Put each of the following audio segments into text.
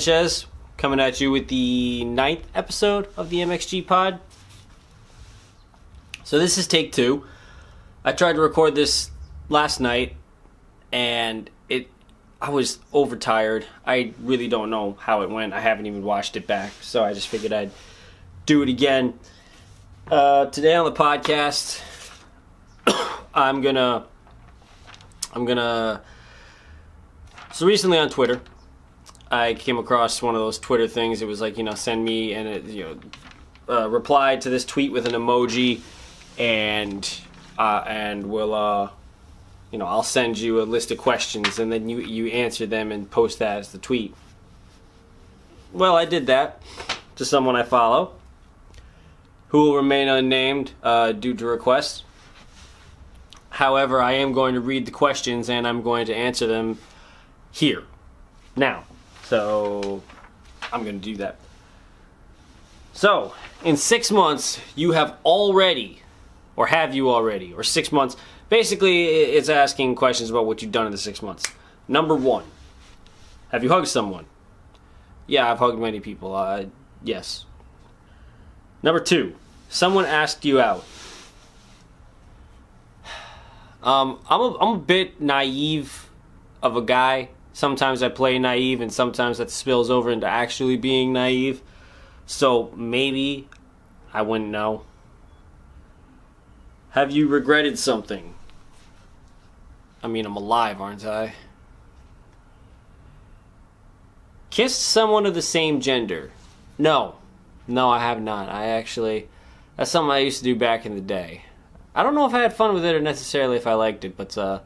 Sanchez coming at you with the ninth episode of the MXG Pod. So this is take two. I tried to record this last night, and it I was overtired. I really don't know how it went. I haven't even watched it back, so I just figured I'd do it again. Uh, today on the podcast, I'm gonna I'm gonna. So recently on Twitter, I came across one of those Twitter things. It was like you know, send me and it you know, uh, reply to this tweet with an emoji, and uh, and we'll uh, you know, I'll send you a list of questions, and then you you answer them and post that as the tweet. Well, I did that to someone I follow, who will remain unnamed uh, due to request. However, I am going to read the questions and I'm going to answer them here, now. So, I'm going to do that. So, in six months, you have already, or have you already, or six months, basically, it's asking questions about what you've done in the six months. Number one, have you hugged someone? Yeah, I've hugged many people. Uh, yes. Number two, someone asked you out. Um, I'm a, I'm a bit naive of a guy. Sometimes I play naive, and sometimes that spills over into actually being naive. So maybe I wouldn't know. Have you regretted something? I mean, I'm alive, aren't I? Kissed someone of the same gender? No. No, I have not. I actually. That's something I used to do back in the day. I don't know if I had fun with it or necessarily if I liked it, but uh,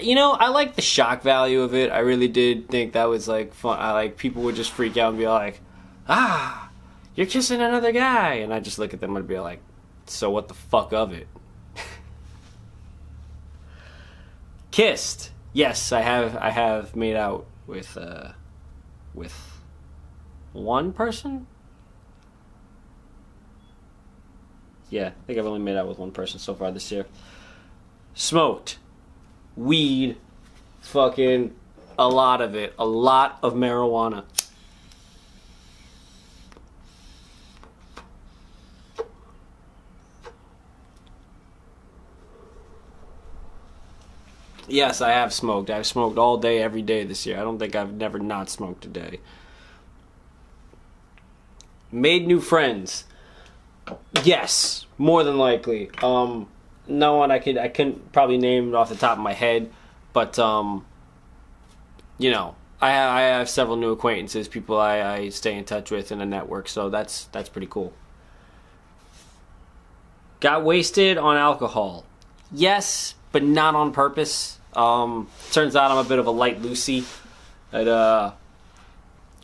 You know, I like the shock value of it. I really did think that was like fun. I like people would just freak out and be like, "Ah, you're kissing another guy," and I just look at them and be like, "So what the fuck of it?" Kissed, yes, I have. I have made out with uh, with one person. Yeah, I think I've only made out with one person so far this year. Smoked. Weed. Fucking a lot of it. A lot of marijuana. Yes, I have smoked. I've smoked all day, every day this year. I don't think I've never not smoked a day. Made new friends. Yes, more than likely. Um, no one I could I couldn't probably name off the top of my head, but um, you know, I I have several new acquaintances, people I, I stay in touch with in a network, so that's that's pretty cool. Got wasted on alcohol. Yes, but not on purpose. Um, turns out I'm a bit of a light Lucy. I'd, uh,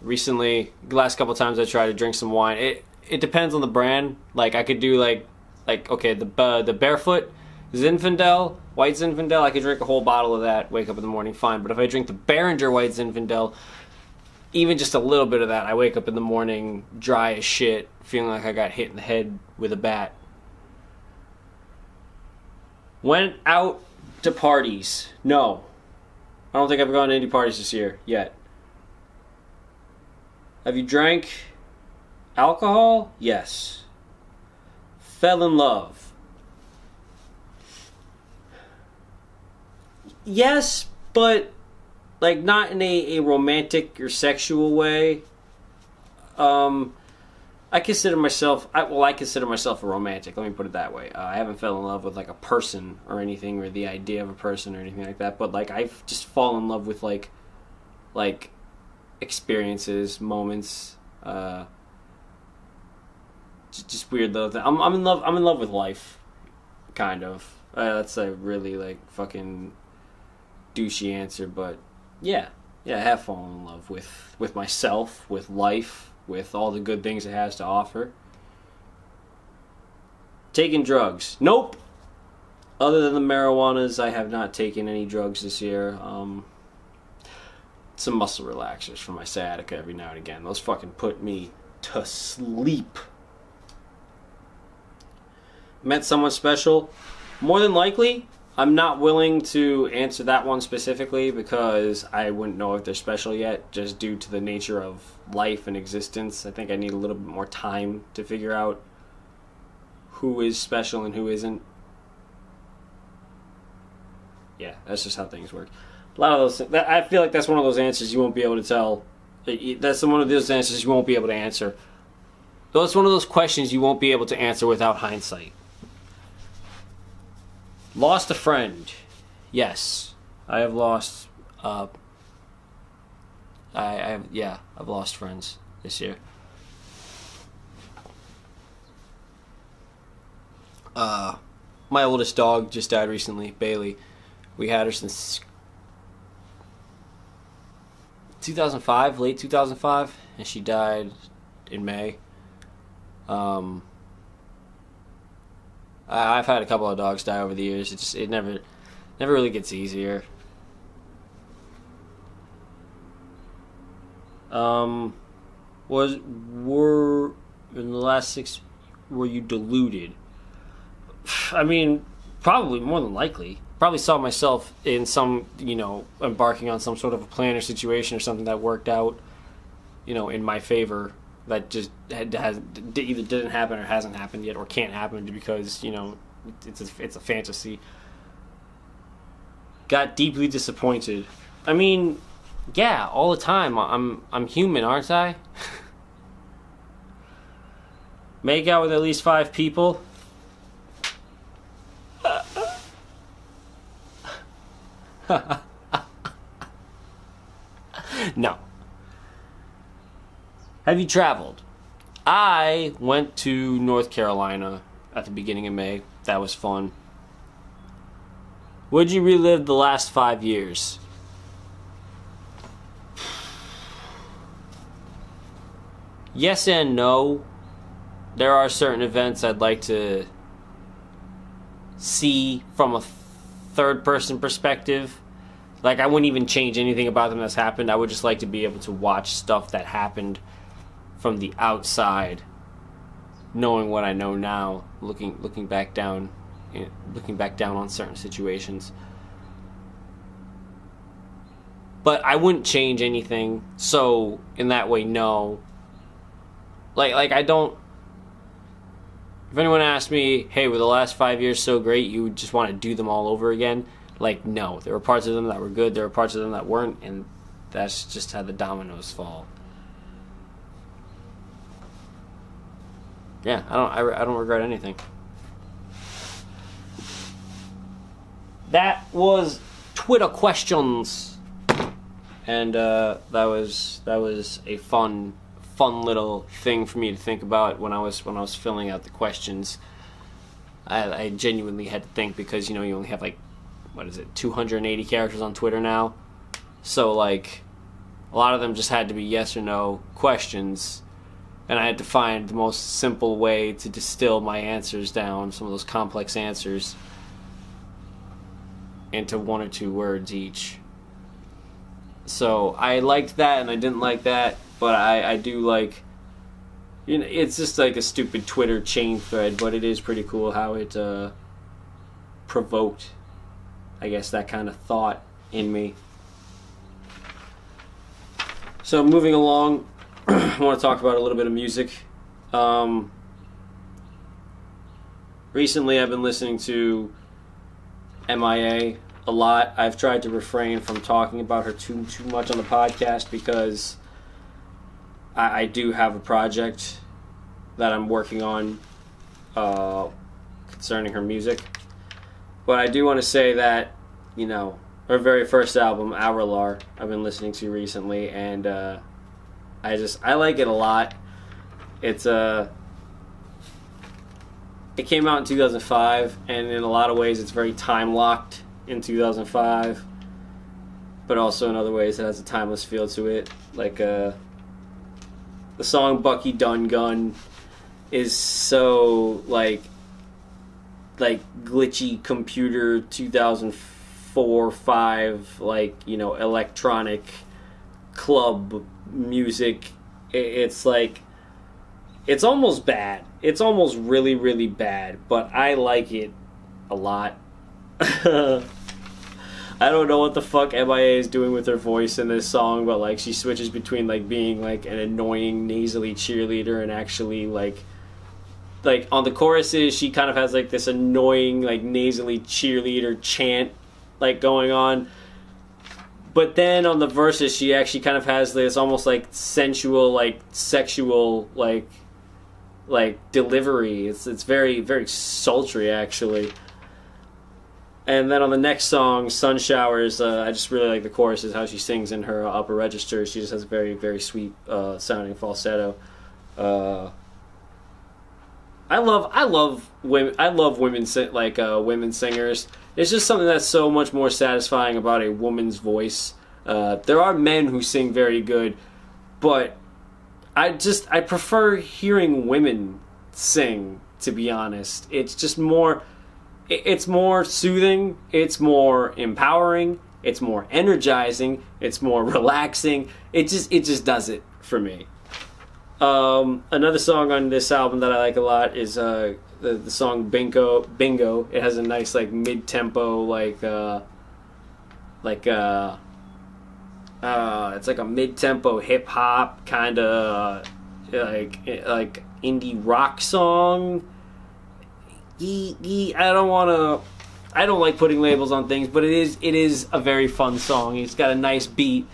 recently, last couple times I tried to drink some wine, it it depends on the brand. Like I could do like like okay the uh, the barefoot Zinfandel white Zinfandel I could drink a whole bottle of that wake up in the morning fine. But if I drink the Beringer white Zinfandel, even just a little bit of that, I wake up in the morning dry as shit, feeling like I got hit in the head with a bat. Went out to parties. No. I don't think I've gone to any parties this year yet. Have you drank Alcohol? Yes. Fell in love? Yes, but like not in a, a romantic or sexual way. Um, I consider myself, I, well, I consider myself a romantic. Let me put it that way. Uh, I haven't fell in love with like a person or anything, or the idea of a person or anything like that. But like I've just fallen in love with like, like experiences, moments. Uh, just weird thing. I'm I'm in love. I'm in love with life, kind of. Uh, that's a really like fucking douchey answer, but yeah, yeah, I have fallen in love with with myself, with life, with all the good things it has to offer. Taking drugs? Nope. Other than the marijuanas, I have not taken any drugs this year. Um, some muscle relaxers for my sciatica every now and again. Those fucking put me to sleep met someone special? More than likely, I'm not willing to answer that one specifically because I wouldn't know if they're special yet, just due to the nature of life and existence. I think I need a little bit more time to figure out who is special and who isn't. Yeah, that's just how things work. A lot of those, that, I feel like that's one of those answers you won't be able to tell. That's one of those answers you won't be able to answer. That's one of those questions you won't be able to answer without hindsight. Lost a friend. Yes, I have lost. Uh, I, I have, yeah, I've lost friends this year. Uh, my oldest dog just died recently, Bailey. We had her since 2005, late 2005, and she died in May. Um, I've had a couple of dogs die over the years. It just it never never really gets easier. Um, was were in the last six were you deluded? I mean, probably more than likely. Probably saw myself in some, you know, embarking on some sort of a plan or situation or something that worked out, you know, in my favor that just had, has either didn't happen or hasn't happened yet or can't happen because you know it's a, it's a fantasy. Got deeply disappointed. I mean, yeah, all the time. I'm I'm human, aren't I? Make out with at least five people. no. Have you traveled? I went to North Carolina at the beginning of May. That was fun. Would you relive the last five years? Yes and no. There are certain events I'd like to see from a third person perspective. Like, I wouldn't even change anything about them that's happened. I would just like to be able to watch stuff that happened from the outside, knowing what I know now, looking looking back down, know, looking back down on certain situations. But I wouldn't change anything. So in that way, no. Like like I don't. If anyone asked me, "Hey, were the last five years so great? You just want to do them all over again?" Like, no. There were parts of them that were good. There were parts of them that weren't, and that's just how the dominoes fall. Yeah, I don't I, I don't regret anything. That was Twitter questions, and uh, that was that was a fun fun little thing for me to think about when I was when I was filling out the questions. I, I genuinely had to think because you know you only have like what is it 280 characters on Twitter now, so like a lot of them just had to be yes or no questions and I had to find the most simple way to distill my answers down, some of those complex answers, into one or two words each. So I liked that and I didn't like that, but I, I do like. You know, it's just like a stupid Twitter chain thread, but it is pretty cool how it uh, provoked, I guess, that kind of thought in me. So moving along, I want to talk about a little bit of music. Um, recently, I've been listening to MIA a lot. I've tried to refrain from talking about her too too much on the podcast because I, I do have a project that I'm working on uh, concerning her music. But I do want to say that you know her very first album, Arular, I've been listening to recently, and uh, I just I like it a lot. It's a uh, it came out in 2005, and in a lot of ways, it's very time locked in 2005. But also in other ways, it has a timeless feel to it. Like uh, the song "Bucky Done Gun" is so like like glitchy computer 2004 5 like you know electronic club music. It's like it's almost bad. It's almost really really bad, but I like it a lot. I don't know what the fuck MIA is doing with her voice in this song, but like she switches between like being like an annoying nasally cheerleader and actually like like on the choruses she kind of has like this annoying like nasally cheerleader chant like going on. But then on the verses she actually kind of has this almost like sensual like sexual like like delivery. It's it's very very sultry actually. And then on the next song, Sun Showers, uh, I just really like the chorus, is how she sings in her upper register. She just has a very, very sweet uh, sounding falsetto. Uh, I love, I love women. I love women like uh, women singers. It's just something that's so much more satisfying about a woman's voice. Uh, there are men who sing very good, but I just I prefer hearing women sing. To be honest, it's just more it's more soothing, it's more empowering, it's more energizing, it's more relaxing. It just it just does it for me. Um, another song on this album that I like a lot is uh, the, the song Bingo. Bingo. It has a nice like mid tempo like uh, like uh, uh, it's like a mid tempo hip hop kind of like like indie rock song I don't want to. I don't like putting labels on things, but it is it is a very fun song. It's got a nice beat,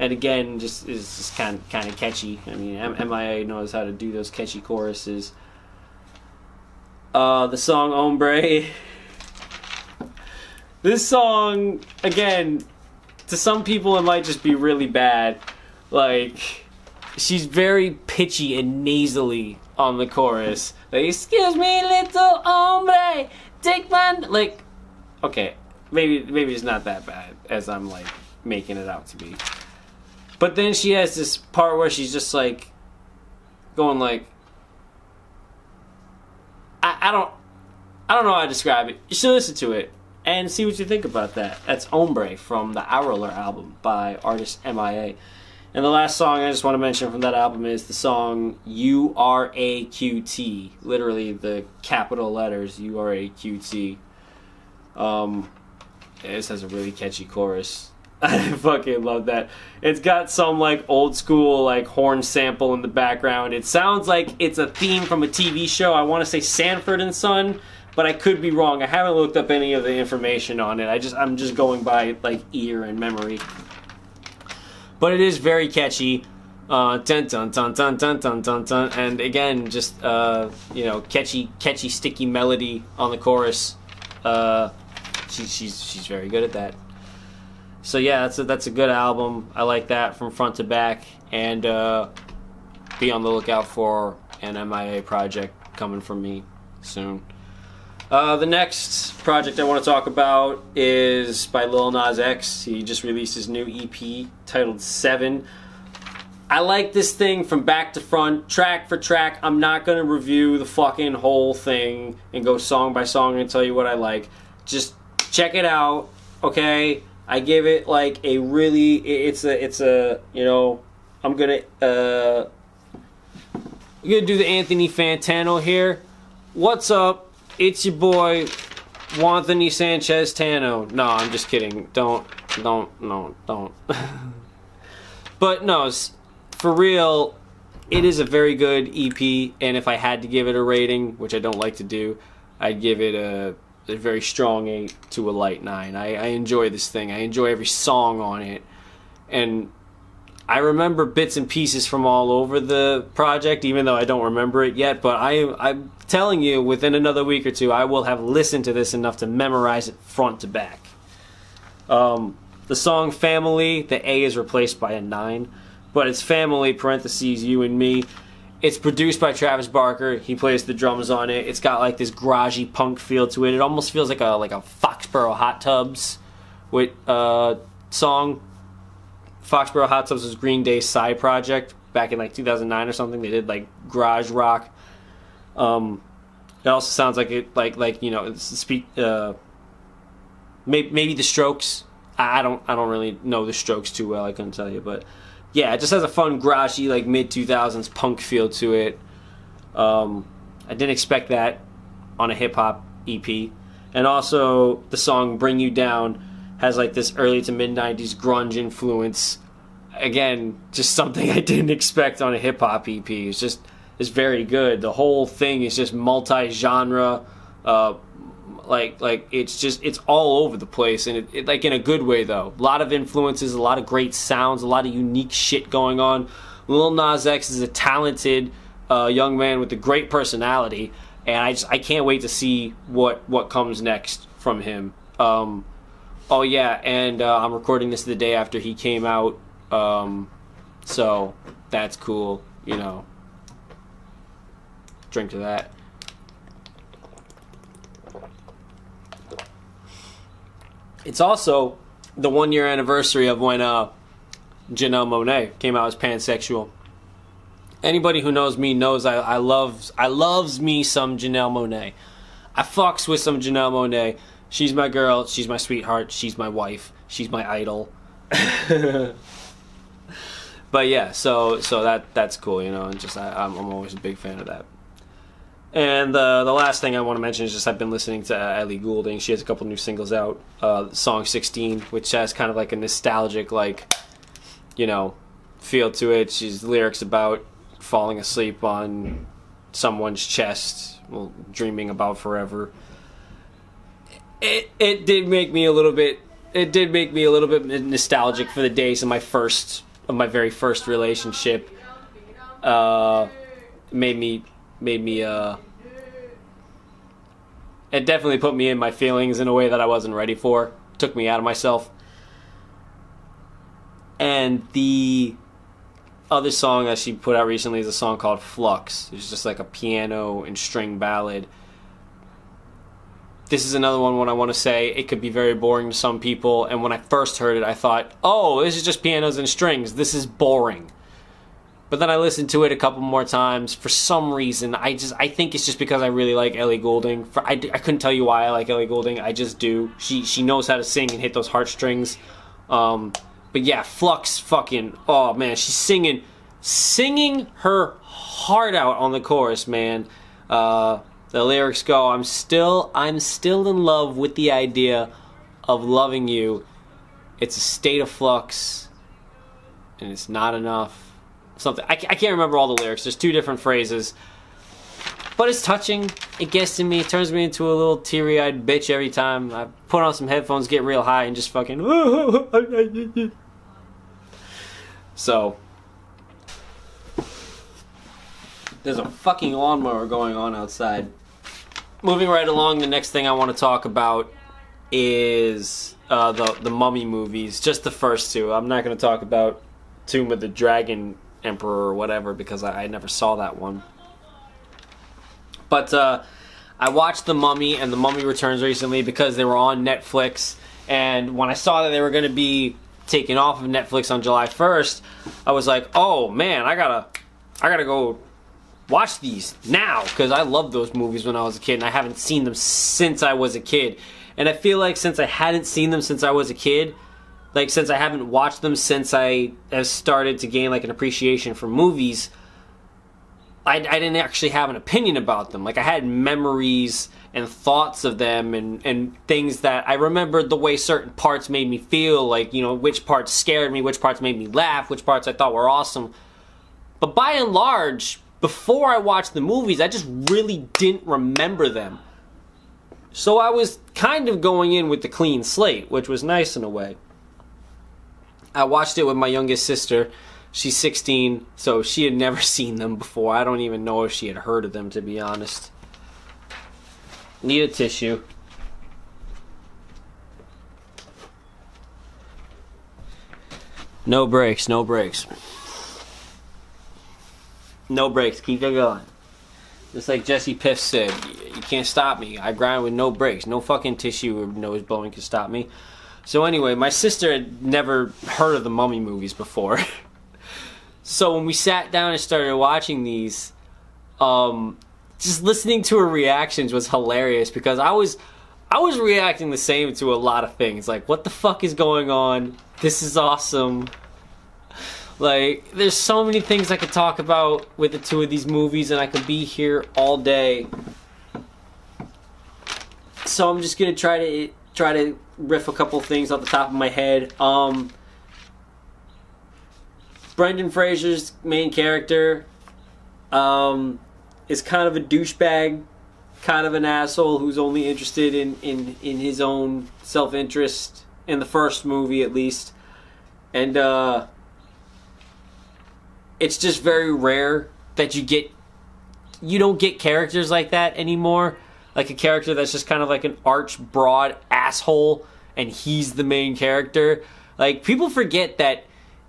and again, just is just kind of, kind of catchy. I mean, MIA knows how to do those catchy choruses. Uh, the song "Hombre." this song, again, to some people it might just be really bad. Like, she's very pitchy and nasally on the chorus. Like, excuse me, little hombre, take my like. Okay, maybe maybe it's not that bad as I'm like making it out to be. But then she has this part where she's just like going like I, I don't I don't know how to describe it. You should listen to it and see what you think about that. That's Hombre from the Arular album by artist MIA. And the last song I just want to mention from that album is the song U R A Q T, literally the capital letters U R A Q T. Um, this has a really catchy chorus. I fucking love that. It's got some like old school like horn sample in the background. It sounds like it's a theme from a TV show. I want to say Sanford and Son, but I could be wrong. I haven't looked up any of the information on it. I just I'm just going by like ear and memory but it is very catchy. Uh, dun dun dun dun dun dun dun dun, and again, just uh, you know, catchy, catchy, sticky melody on the chorus. Uh, she, she's she's very good at that. So yeah, that's a, that's a good album. I like that from front to back, and uh, be on the lookout for an MIA project coming from me soon. Uh, the next project I want to talk about is by Lil Nas X. He just released his new EP titled Seven. I like this thing from back to front, track for track. I'm not going to review the fucking whole thing and go song by song and tell you what I like. Just check it out, okay? I give it like a really it's a it's a, you know, I'm to uh I'm to do the Anthony Fantano here. What's up? It's your boy, Anthony Sanchez Tano. No, I'm just kidding. Don't, don't, no, don't. but no, for real, it is a very good EP, and if I had to give it a rating, which I don't like to do, I'd give it a, a very strong 8 to a light 9. I, I enjoy this thing. I enjoy every song on it. And I remember bits and pieces from all over the project, even though I don't remember it yet. But I, I'm telling you, within another week or two, I will have listened to this enough to memorize it front to back. Um, the song "Family," the A is replaced by a nine, but it's "Family" parentheses you and me. It's produced by Travis Barker. He plays the drums on it. It's got like this garagey punk feel to it. It almost feels like a like a Foxboro Hot Tubs with uh, song Foxboro Hot Tubs was Green Day's side project back in like 2009 or something. They did like garage rock. Um, it also sounds like it like like you know speak uh, maybe, maybe the Strokes. I don't I don't really know the Strokes too well. I couldn't tell you, but yeah, it just has a fun garagey like mid 2000s punk feel to it. Um, I didn't expect that on a hip hop EP, and also the song "Bring You Down" has like this early to mid '90s grunge influence. Again, just something I didn't expect on a hip hop EP. It's just it's very good. The whole thing is just multi genre. Uh, like like it's just it's all over the place and it, it, like in a good way though. A lot of influences a lot of great sounds a lot of unique shit going on. Lil Nas X is a talented uh, young man with a great personality and I just I can't wait to see what what comes next from him. Um, oh yeah and uh, I'm recording this the day after he came out um, so that's cool you know. Drink to that It's also the one year anniversary of when uh, Janelle Monáe came out as pansexual. Anybody who knows me knows I, I love I loves me some Janelle Monáe. I fucks with some Janelle Monáe. She's my girl. She's my sweetheart. She's my wife. She's my idol. but yeah, so so that that's cool, you know. And just I, I'm, I'm always a big fan of that. And uh, the last thing I want to mention is just I've been listening to uh, Ellie Goulding. She has a couple new singles out. Uh, song 16, which has kind of like a nostalgic, like, you know, feel to it. She's lyrics about falling asleep on someone's chest, well, dreaming about forever. It it did make me a little bit. It did make me a little bit nostalgic for the days of my first of my very first relationship. Uh, made me made me uh it definitely put me in my feelings in a way that I wasn't ready for. Took me out of myself. And the other song that she put out recently is a song called Flux. It's just like a piano and string ballad. This is another one when I want to say it could be very boring to some people. And when I first heard it, I thought, oh, this is just pianos and strings. This is boring. But then I listened to it a couple more times. For some reason, I just I think it's just because I really like Ellie Goulding. For, I, I couldn't tell you why I like Ellie Goulding. I just do. She she knows how to sing and hit those heartstrings. Um, but yeah, Flux fucking oh man, she's singing singing her heart out on the chorus, man. Uh, the lyrics go, "I'm still I'm still in love with the idea of loving you. It's a state of flux, and it's not enough." Something. I, I can't remember all the lyrics. There's two different phrases. But it's touching. It gets to me. It turns me into a little teary eyed bitch every time. I put on some headphones, get real high, and just fucking. so. There's a fucking lawnmower going on outside. Moving right along, the next thing I want to talk about is uh, the the Mummy movies. Just the first two. I'm not going to talk about Tomb of the Dragon Emperor or whatever because I, I never saw that one. But uh, I watched The Mummy and The Mummy Returns recently because they were on Netflix. And when I saw that they were going to be taken off of Netflix on July 1st, I was like, oh man, I gotta, I gotta go watch these now because I loved those movies when I was a kid and I haven't seen them since I was a kid. And I feel like since I hadn't seen them since I was a kid, like since I haven't watched them since I have started to gain like an appreciation for movies, I, I didn't actually have an opinion about them. Like I had memories and thoughts of them and, and things that I remembered the way certain parts made me feel, like, you know, which parts scared me, which parts made me laugh, which parts I thought were awesome. But by and large, before I watched the movies, I just really didn't remember them. So I was kind of going in with the clean slate, which was nice in a way. I watched it with my youngest sister. She's 16, so she had never seen them before. I don't even know if she had heard of them, to be honest. Need a tissue. No breaks, no breaks. No breaks, keep it going. Just like Jesse Piff said, you can't stop me. I grind with no breaks. No fucking tissue or nose blowing can stop me. So anyway, my sister had never heard of the Mummy movies before. so when we sat down and started watching these, um, just listening to her reactions was hilarious because I was I was reacting the same to a lot of things. Like, what the fuck is going on? This is awesome. Like, there's so many things I could talk about with the two of these movies, and I could be here all day so I'm just gonna try to try to riff a couple things off the top of my head. Um, Brendan Fraser's main character um, is kind of a douchebag, kind of an asshole who's only interested in, in, in his own self interest in the first movie at least, and uh, it's just very rare that you get you don't get characters like that anymore. Like a character that's just kind of like an arch broad asshole and he's the main character. Like people forget that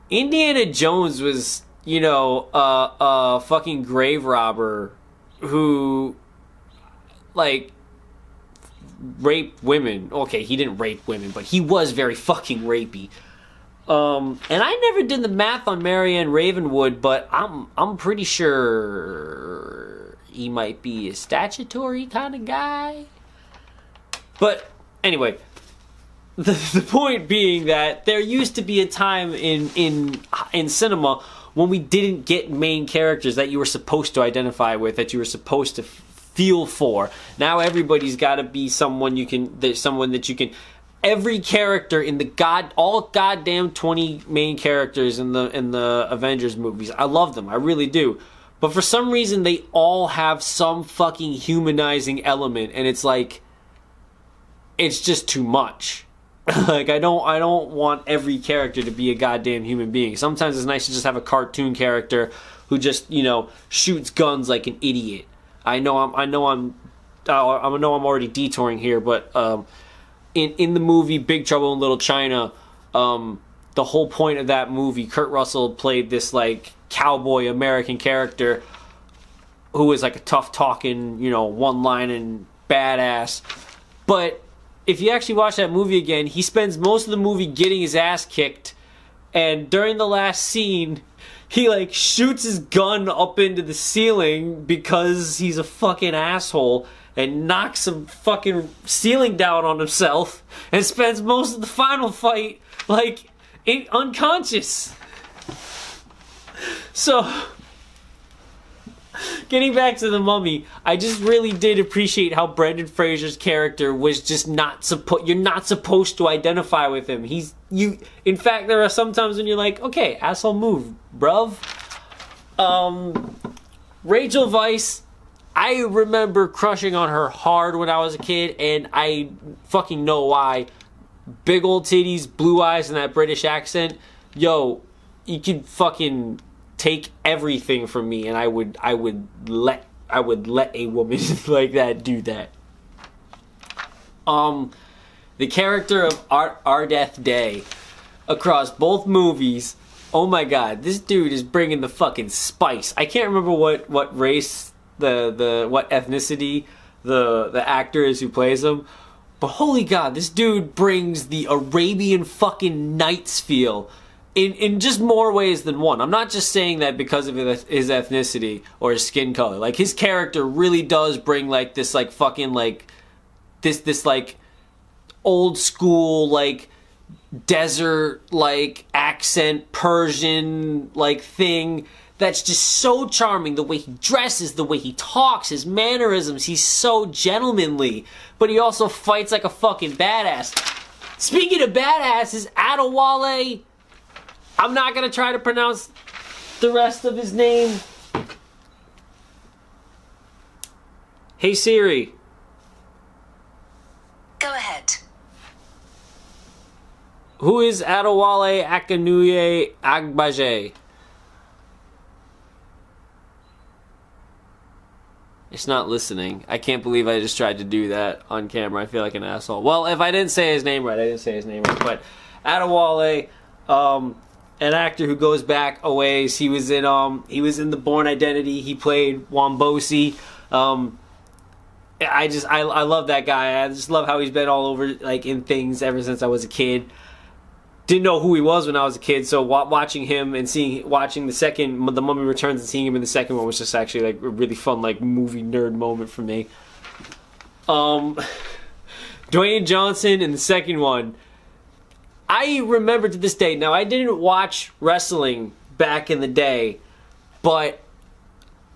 Indiana Jones was, you know, a, a fucking grave robber who like raped women. Okay, he didn't rape women, but he was very fucking rapey. Um, and I never did the math on Marion Ravenwood, but I'm I'm pretty sure he might be a statutory kind of guy. But anyway, the, the point being that there used to be a time in in in cinema when we didn't get main characters that you were supposed to identify with, that you were supposed to feel for. Now everybody's got to be someone you can, there's someone that you can. Every character in the god, all goddamn twenty main characters in the in the Avengers movies, I love them, I really do. But for some reason, they all have some fucking humanizing element, and it's like, it's just too much. like I don't I don't want every character to be a goddamn human being. Sometimes it's nice to just have a cartoon character who just you know shoots guns like an idiot. I know I'm I know I'm I know I'm already detouring here, but um, in in the movie Big Trouble in Little China, um, the whole point of that movie, Kurt Russell played this like cowboy American character who was like a tough talking, you know, one line and badass, but if you actually watch that movie again, he spends most of the movie getting his ass kicked, and during the last scene, he like shoots his gun up into the ceiling because he's a fucking asshole and knocks some fucking ceiling down on himself and spends most of the final fight like unconscious. So getting back to the mummy, I just really did appreciate how Brendan Fraser's character was just not supposed. You're not supposed to identify with him. He's you. In fact, there are some times when you're like, okay, asshole move, bruv. Um, Rachel Weisz. I remember crushing on her hard when I was a kid, and I fucking know why. Big old titties, blue eyes, and that British accent. Yo, you can fucking take everything from me and I would I would let I would let a woman like that do that. Um the character of Ar- Ardeth Bay across both movies. Oh my god, this dude is bringing the fucking spice. I can't remember what what race the the what ethnicity the the actor is who plays him. But holy god, this dude brings the Arabian fucking Nights feel in in just more ways than one. I'm not just saying that because of his ethnicity or his skin color. Like his character really does bring like this like fucking like this this like old school like desert like accent Persian like thing that's just so charming the way he dresses, the way he talks, his mannerisms. He's so gentlemanly, but he also fights like a fucking badass. Speaking of badasses, Adewale I'm not going to try to pronounce the rest of his name. Hey Siri. Go ahead. Who is Adewale Akinnuoye Agbaje? It's not listening. I can't believe I just tried to do that on camera. I feel like an asshole. Well, if I didn't say his name right, I didn't say his name right. But Adewale, um, an actor who goes back a ways. He was in um he was in the Bourne Identity. He played Wombosi. Um, I just I I love that guy. I just love how he's been all over like in things ever since I was a kid. Didn't know who he was when I was a kid, so watching him and seeing watching the second the Mummy Returns and seeing him in the second one was just actually like a really fun like movie nerd moment for me. Um, Dwayne Johnson in the second one I remember to this day. Now I didn't watch wrestling back in the day, but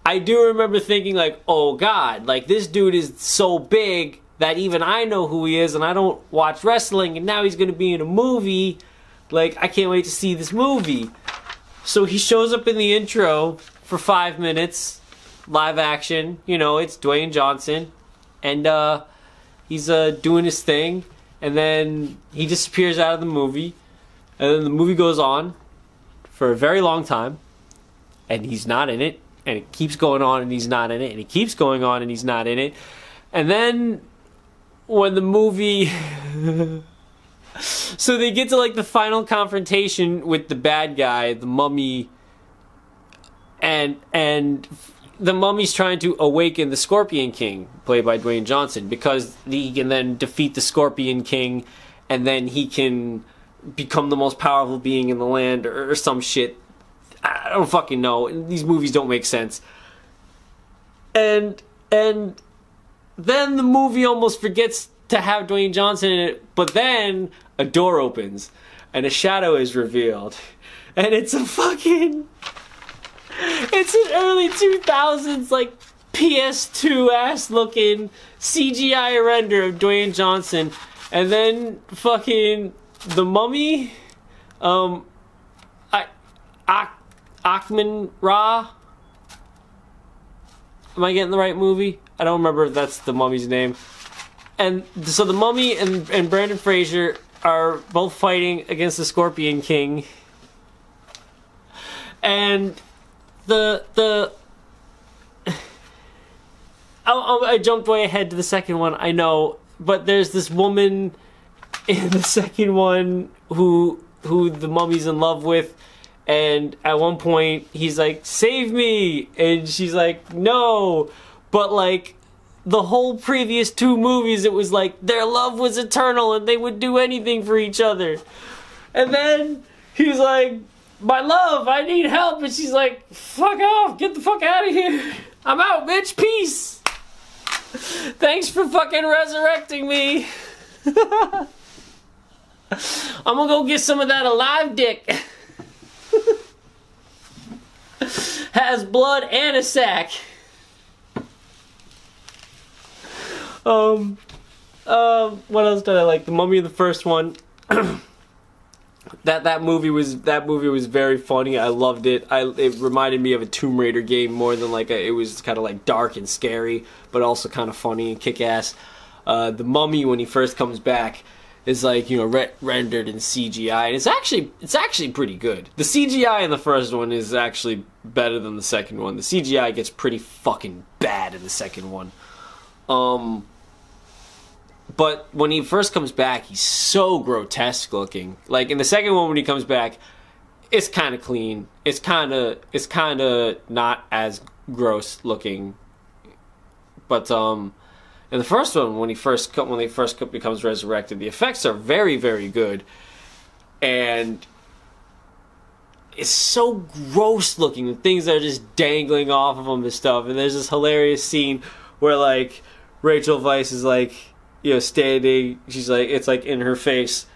I do remember thinking like, "Oh God, like this dude is so big that even I know who he is and I don't watch wrestling and now he's going to be in a movie. Like, I can't wait to see this movie. So he shows up in the intro for five minutes, live action. You know, it's Dwayne Johnson. And uh, he's uh, doing his thing. And then he disappears out of the movie. And then the movie goes on for a very long time. And he's not in it. And it keeps going on and he's not in it. And it keeps going on and he's not in it. And then when the movie. so they get to like the final confrontation with the bad guy, the mummy. And and the mummy's trying to awaken the Scorpion King, played by Dwayne Johnson, because he can then defeat the Scorpion King, and then he can become the most powerful being in the land, or, or some shit. I don't fucking know. These movies don't make sense. And and then the movie almost forgets to have Dwayne Johnson in it, but then a door opens and a shadow is revealed, and it's a fucking it's an early 2000s, like, PS2 ass looking CGI render of Dwayne Johnson. And then fucking The Mummy, um, I, Ak, Achman Ra. Am I getting the right movie? I don't remember if that's the mummy's name. And so the mummy and, and Brendan Fraser are both fighting against the Scorpion King. And the the I, I jumped way ahead to the second one. I know, but there's this woman in the second one who who the mummy's in love with, and at one point he's like, "Save me," and she's like, "No," but like the whole previous two movies, it was like their love was eternal and they would do anything for each other, and then he's like my love, I need help. And she's like, fuck off, get the fuck out of here. I'm out, bitch, peace. Thanks for fucking resurrecting me. I'm gonna go get some of that alive dick. Has blood and a sack. Um, um, what else did I like? The Mummy, of the first one. that that movie was that movie was very funny. I loved it. I it reminded me of a Tomb Raider game more than like a, it was kind of like dark and scary, but also kind of funny and kick ass. Uh, the Mummy when he first comes back is like you know re- rendered in CGI, and it's actually it's actually pretty good. The CGI in the first one is actually better than the second one. The CGI gets pretty fucking bad in the second one. Um, but when he first comes back, he's so grotesque looking. Like in the second one, when he comes back, it's kind of clean. It's kind of it's kind of not as gross looking. But um, in the first one, when he first when he first becomes resurrected, the effects are very very good, and it's so gross looking. The things that are just dangling off of him and stuff. And there's this hilarious scene where like Rachel Weisz is like you know, standing. She's like, it's like in her face,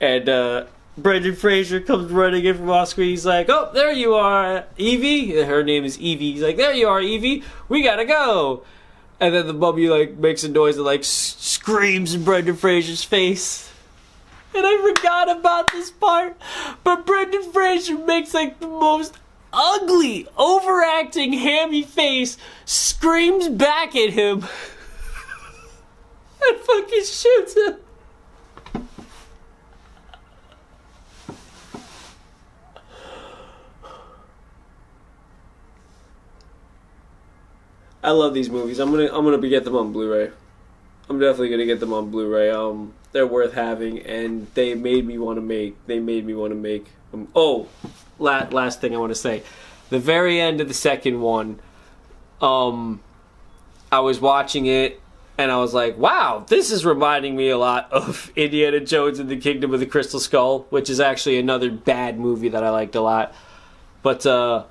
and uh, Brendan Fraser comes running in from off screen. He's like, "Oh, there you are, Evie." Her name is Evie. He's like, "There you are, Evie. We gotta go." And then the mummy like makes a noise and like screams in Brendan Fraser's face. And I forgot about this part, but Brendan Fraser makes like the most ugly, overacting, hammy face, screams back at him. and fucking shoots him. I love these movies. I'm gonna I'm gonna get them on Blu-ray. I'm definitely gonna get them on Blu-ray. Um, they're worth having, and they made me want to make. They made me want to make. Um, oh, last last thing I want to say, the very end of the second one. Um, I was watching it and I was like, wow, this is reminding me a lot of Indiana Jones and the Kingdom of the Crystal Skull, which is actually another bad movie that I liked a lot. But uh,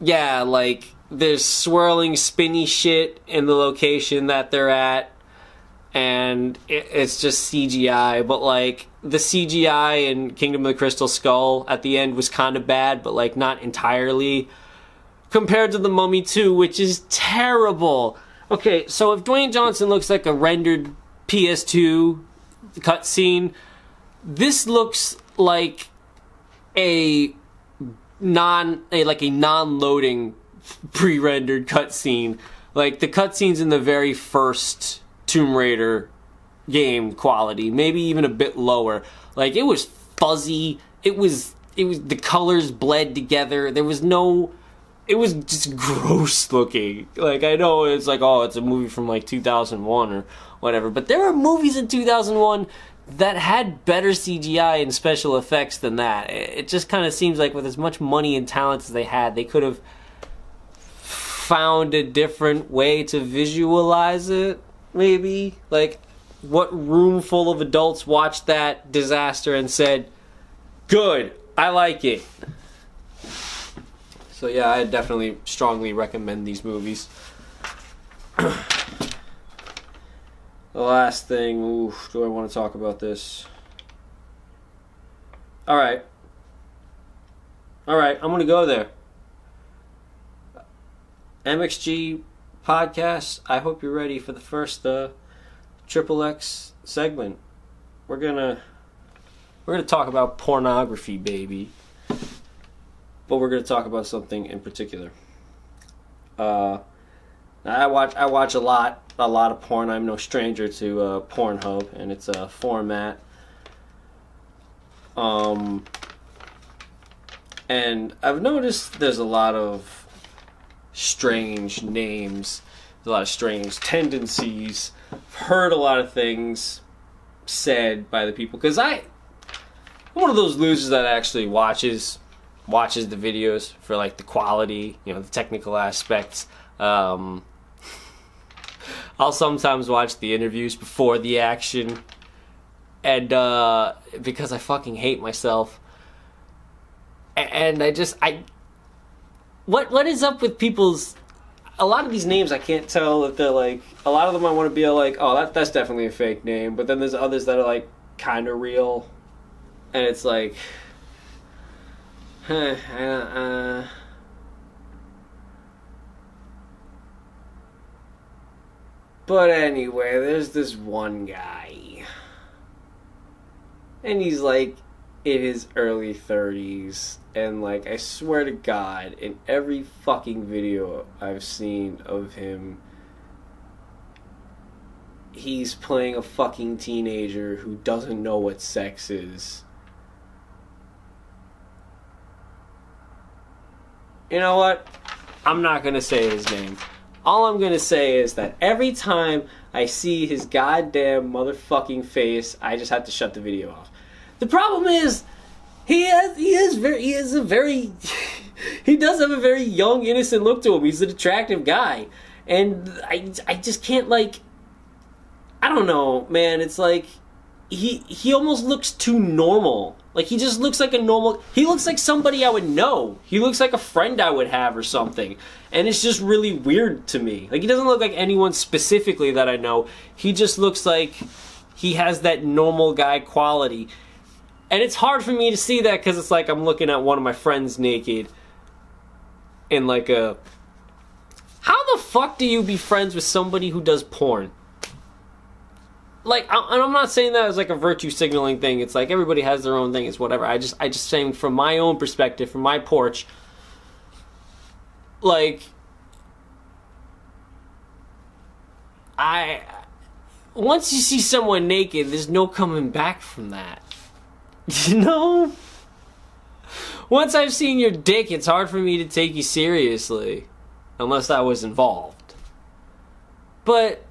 yeah, like there's swirling, spinny shit in the location that they're at, and it, it's just CGI. But like the CGI in Kingdom of the Crystal Skull at the end was kind of bad, but like not entirely. Compared to the Mummy 2, which is terrible Okay, so if Dwayne Johnson looks like a rendered PS2 cutscene. This looks like a non a like a non-loading pre-rendered cutscene. Like the cutscenes in the very first Tomb Raider game quality, maybe even a bit lower. Like it was fuzzy. It was it was the colors bled together. There was no it was just gross looking. Like I know it's like oh it's a movie from like 2001 or whatever, but there were movies in 2001 that had better CGI and special effects than that. It just kind of seems like with as much money and talent as they had, they could have found a different way to visualize it. Maybe like what room full of adults watched that disaster and said, "Good, I like it." So yeah, I definitely strongly recommend these movies. the last thing, oof, do I want to talk about this? All right. All right, I'm going to go there. MXG podcast. I hope you're ready for the first uh, Triple X segment. We're gonna we're gonna talk about pornography, baby. But we're gonna talk about something in particular. Uh, I watch I watch a lot a lot of porn. I'm no stranger to uh, Pornhub and its a format. Um, and I've noticed there's a lot of strange names, a lot of strange tendencies I've heard a lot of things said by the people because I I'm one of those losers that actually watches watches the videos for like the quality, you know, the technical aspects. Um, I'll sometimes watch the interviews before the action, and uh, because I fucking hate myself, and I just I what what is up with people's a lot of these names I can't tell if they're like a lot of them I want to be like oh that that's definitely a fake name. But then there's others that are like kind of real. And it's like uh, but anyway there's this one guy and he's like in his early 30s and like I swear to God, in every fucking video I've seen of him, he's playing a fucking teenager who doesn't know what sex is. You know what? I'm not gonna say his name. All I'm gonna say is that every time I see his goddamn motherfucking face, I just have to shut the video off. The problem is he has he is very he is a very he does have a very young innocent look to him he's an attractive guy and i i just can't like i don't know man it's like he he almost looks too normal like he just looks like a normal he looks like somebody i would know he looks like a friend i would have or something and it's just really weird to me like he doesn't look like anyone specifically that i know he just looks like he has that normal guy quality and it's hard for me to see that because it's like I'm looking at one of my friends naked in like a. How the fuck do you be friends with somebody who does porn? Like, and I'm not saying that as like a virtue signaling thing. It's like everybody has their own thing. It's whatever. I just, I just saying from my own perspective, from my porch. Like, I once you see someone naked, there's no coming back from that. You know? Once I've seen your dick, it's hard for me to take you seriously. Unless I was involved. But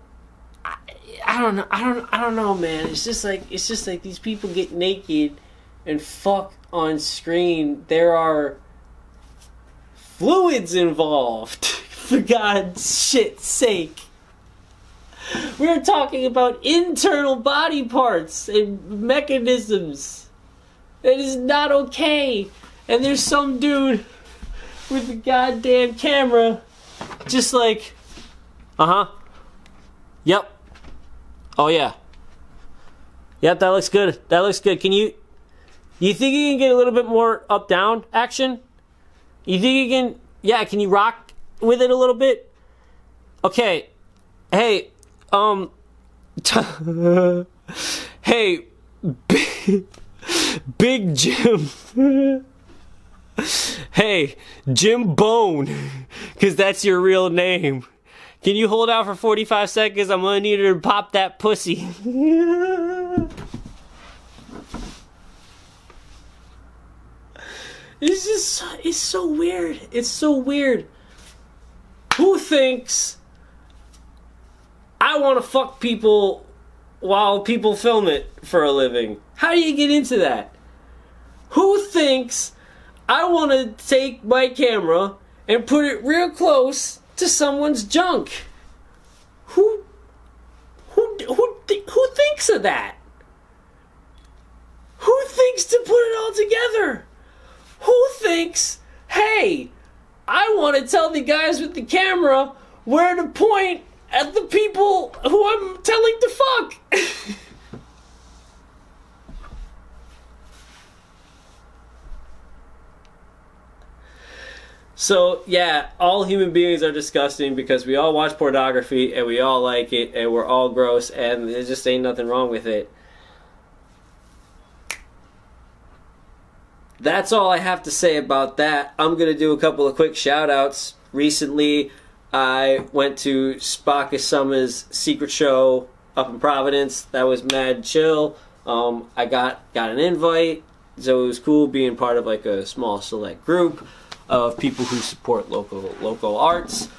I, don't know. I don't I don't know, man. It's just like it's just like these people get naked and fuck on screen. There are fluids involved. For God's shit's sake. We're talking about internal body parts and mechanisms. That is not okay. And there's some dude with a goddamn camera just like, uh huh. Yep. Oh, yeah. Yep, that looks good. That looks good. Can you. You think you can get a little bit more up down action? You think you can. Yeah, can you rock with it a little bit? Okay. Hey, um. hey, big, big Jim. hey, Jim Bone, because that's your real name. Can you hold out for 45 seconds? I'm gonna need her to pop that pussy. it's just, it's so weird. It's so weird. Who thinks I want to fuck people while people film it for a living? How do you get into that? Who thinks I want to take my camera and put it real close to someone's junk? Who who who who thinks of that? Who thinks to put it all together? Who thinks, "Hey, I want to tell the guys with the camera where to point at the people who I'm telling to fuck?" So yeah, all human beings are disgusting because we all watch pornography and we all like it and we're all gross and there just ain't nothing wrong with it. That's all I have to say about that. I'm gonna do a couple of quick shout outs. Recently I went to Spaka Summer's secret show up in Providence. That was mad chill. Um, I got got an invite, so it was cool being part of like a small select group of people who support local local arts.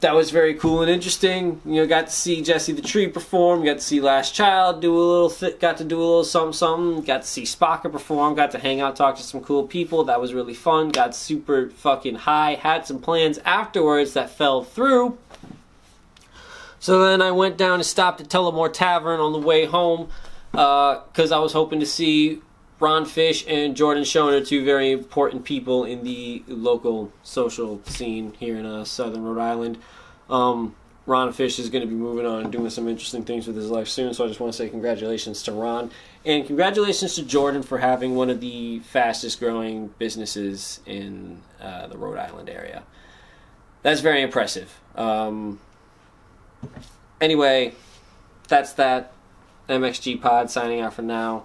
That was very cool and interesting. You know, got to see Jesse the Tree perform. Got to see Last Child do a little. Th- got to do a little something something. Got to see Spaka perform. Got to hang out, talk to some cool people. That was really fun. Got super fucking high. Had some plans afterwards that fell through. So then I went down and stopped at Tullamore Tavern on the way home because uh, I was hoping to see Ron Fish and Jordan Schoen are two very important people in the local social scene here in uh, southern Rhode Island. Um, Ron Fish is going to be moving on and doing some interesting things with his life soon, so I just want to say congratulations to Ron. And congratulations to Jordan for having one of the fastest growing businesses in uh, the Rhode Island area. That's very impressive. Um, anyway, that's that. MXG Pod signing out for now.